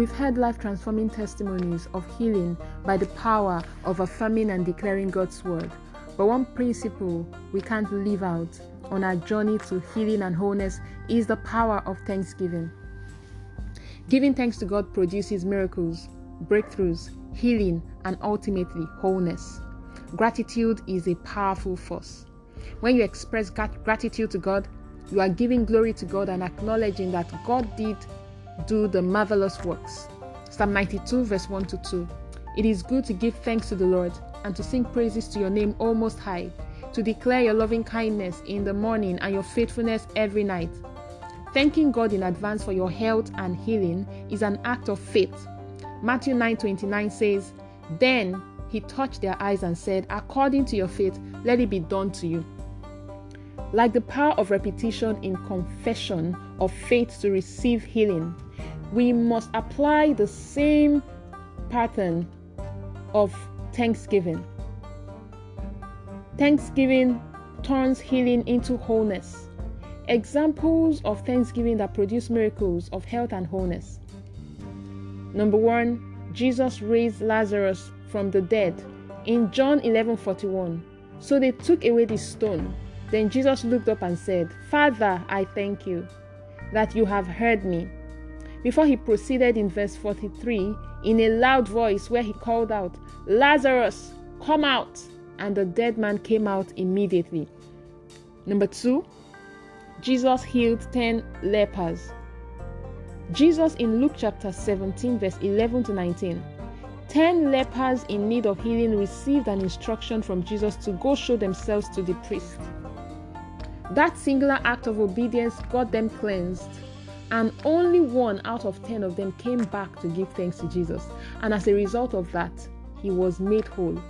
We've heard life transforming testimonies of healing by the power of affirming and declaring God's word. But one principle we can't leave out on our journey to healing and wholeness is the power of thanksgiving. Giving thanks to God produces miracles, breakthroughs, healing, and ultimately wholeness. Gratitude is a powerful force. When you express gratitude to God, you are giving glory to God and acknowledging that God did do the marvelous works. Psalm 92, verse 1 to 2. It is good to give thanks to the Lord and to sing praises to your name, O Most High, to declare your loving kindness in the morning and your faithfulness every night. Thanking God in advance for your health and healing is an act of faith. Matthew 9:29 says, "Then he touched their eyes and said, According to your faith, let it be done to you. Like the power of repetition in confession of faith to receive healing, we must apply the same pattern of thanksgiving. Thanksgiving turns healing into wholeness. Examples of thanksgiving that produce miracles of health and wholeness. Number one, Jesus raised Lazarus from the dead in John 11:41. So they took away the stone then Jesus looked up and said, Father, I thank you that you have heard me. Before he proceeded in verse 43 in a loud voice where he called out, Lazarus, come out! And the dead man came out immediately. Number two, Jesus healed 10 lepers. Jesus in Luke chapter 17, verse 11 to 19. 10 lepers in need of healing received an instruction from Jesus to go show themselves to the priest. That singular act of obedience got them cleansed, and only one out of ten of them came back to give thanks to Jesus. And as a result of that, he was made whole.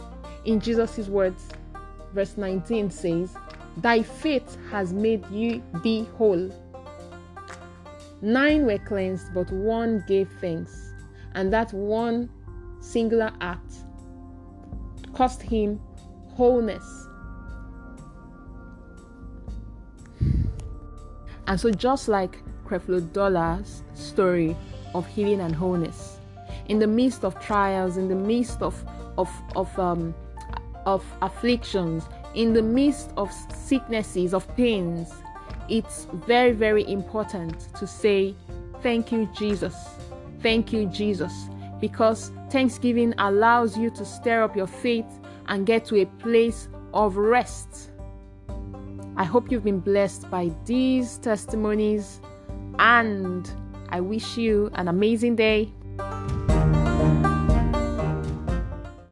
In Jesus' words, verse 19 says, Thy faith has made you be whole. Nine were cleansed, but one gave thanks. And that one singular act cost him wholeness And so, just like Creflo Dollar's story of healing and wholeness, in the midst of trials, in the midst of of of um, of afflictions, in the midst of sicknesses, of pains, it's very very important to say, "Thank you, Jesus. Thank you, Jesus," because Thanksgiving allows you to stir up your faith and get to a place of rest. I hope you've been blessed by these testimonies, and I wish you an amazing day.